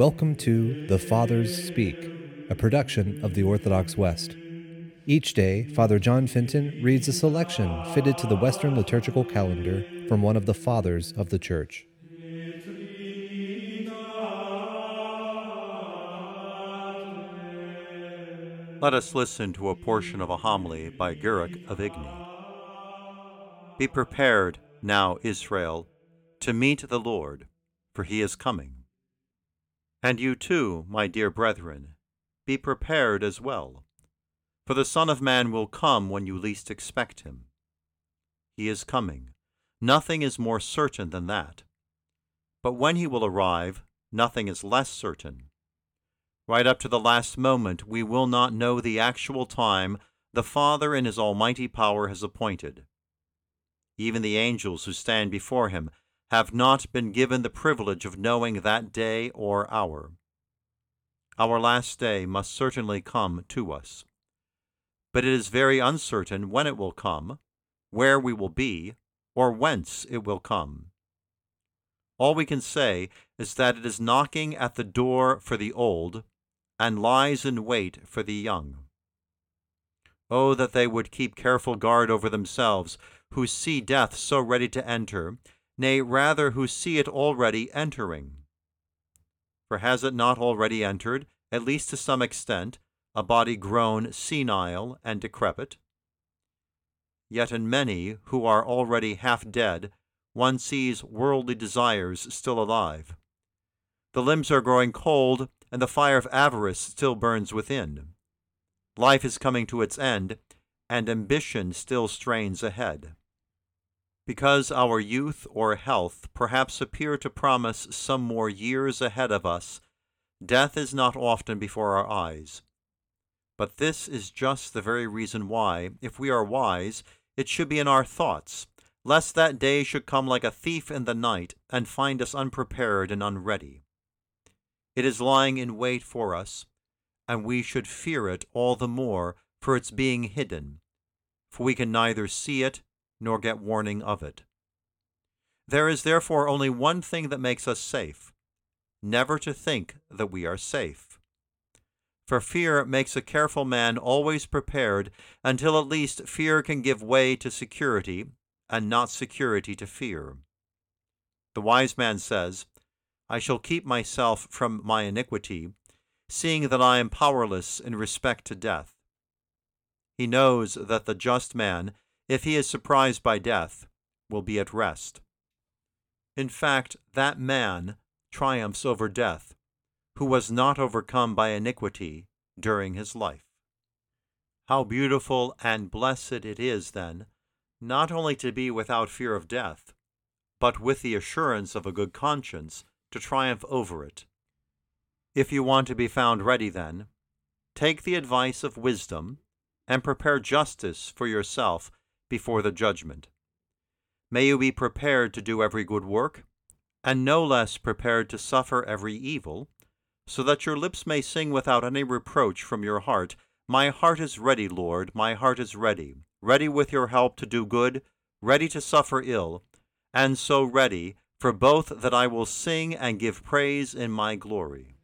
Welcome to The Fathers Speak, a production of the Orthodox West. Each day, Father John Fenton reads a selection fitted to the Western liturgical calendar from one of the Fathers of the Church. Let us listen to a portion of a homily by Guerric of Igny. Be prepared, now, Israel, to meet the Lord, for he is coming. And you too, my dear brethren, be prepared as well, for the Son of Man will come when you least expect him. He is coming. Nothing is more certain than that. But when he will arrive, nothing is less certain. Right up to the last moment, we will not know the actual time the Father in His almighty power has appointed. Even the angels who stand before Him have not been given the privilege of knowing that day or hour. Our last day must certainly come to us. But it is very uncertain when it will come, where we will be, or whence it will come. All we can say is that it is knocking at the door for the old and lies in wait for the young. Oh, that they would keep careful guard over themselves, who see death so ready to enter, nay, rather, who see it already entering. For has it not already entered, at least to some extent, a body grown senile and decrepit? Yet in many who are already half dead, one sees worldly desires still alive. The limbs are growing cold and the fire of avarice still burns within. Life is coming to its end, and ambition still strains ahead. Because our youth or health perhaps appear to promise some more years ahead of us, death is not often before our eyes. But this is just the very reason why, if we are wise, it should be in our thoughts, lest that day should come like a thief in the night and find us unprepared and unready. It is lying in wait for us, and we should fear it all the more for its being hidden, for we can neither see it nor get warning of it. There is therefore only one thing that makes us safe never to think that we are safe. For fear makes a careful man always prepared until at least fear can give way to security, and not security to fear. The wise man says, I shall keep myself from my iniquity, seeing that I am powerless in respect to death. He knows that the just man, if he is surprised by death, will be at rest. In fact, that man triumphs over death, who was not overcome by iniquity during his life. How beautiful and blessed it is, then, not only to be without fear of death, but with the assurance of a good conscience to triumph over it. If you want to be found ready, then, take the advice of wisdom and prepare justice for yourself before the judgment. May you be prepared to do every good work, and no less prepared to suffer every evil, so that your lips may sing without any reproach from your heart, My heart is ready, Lord, my heart is ready, ready with your help to do good, ready to suffer ill, and so ready for both that I will sing and give praise in my glory.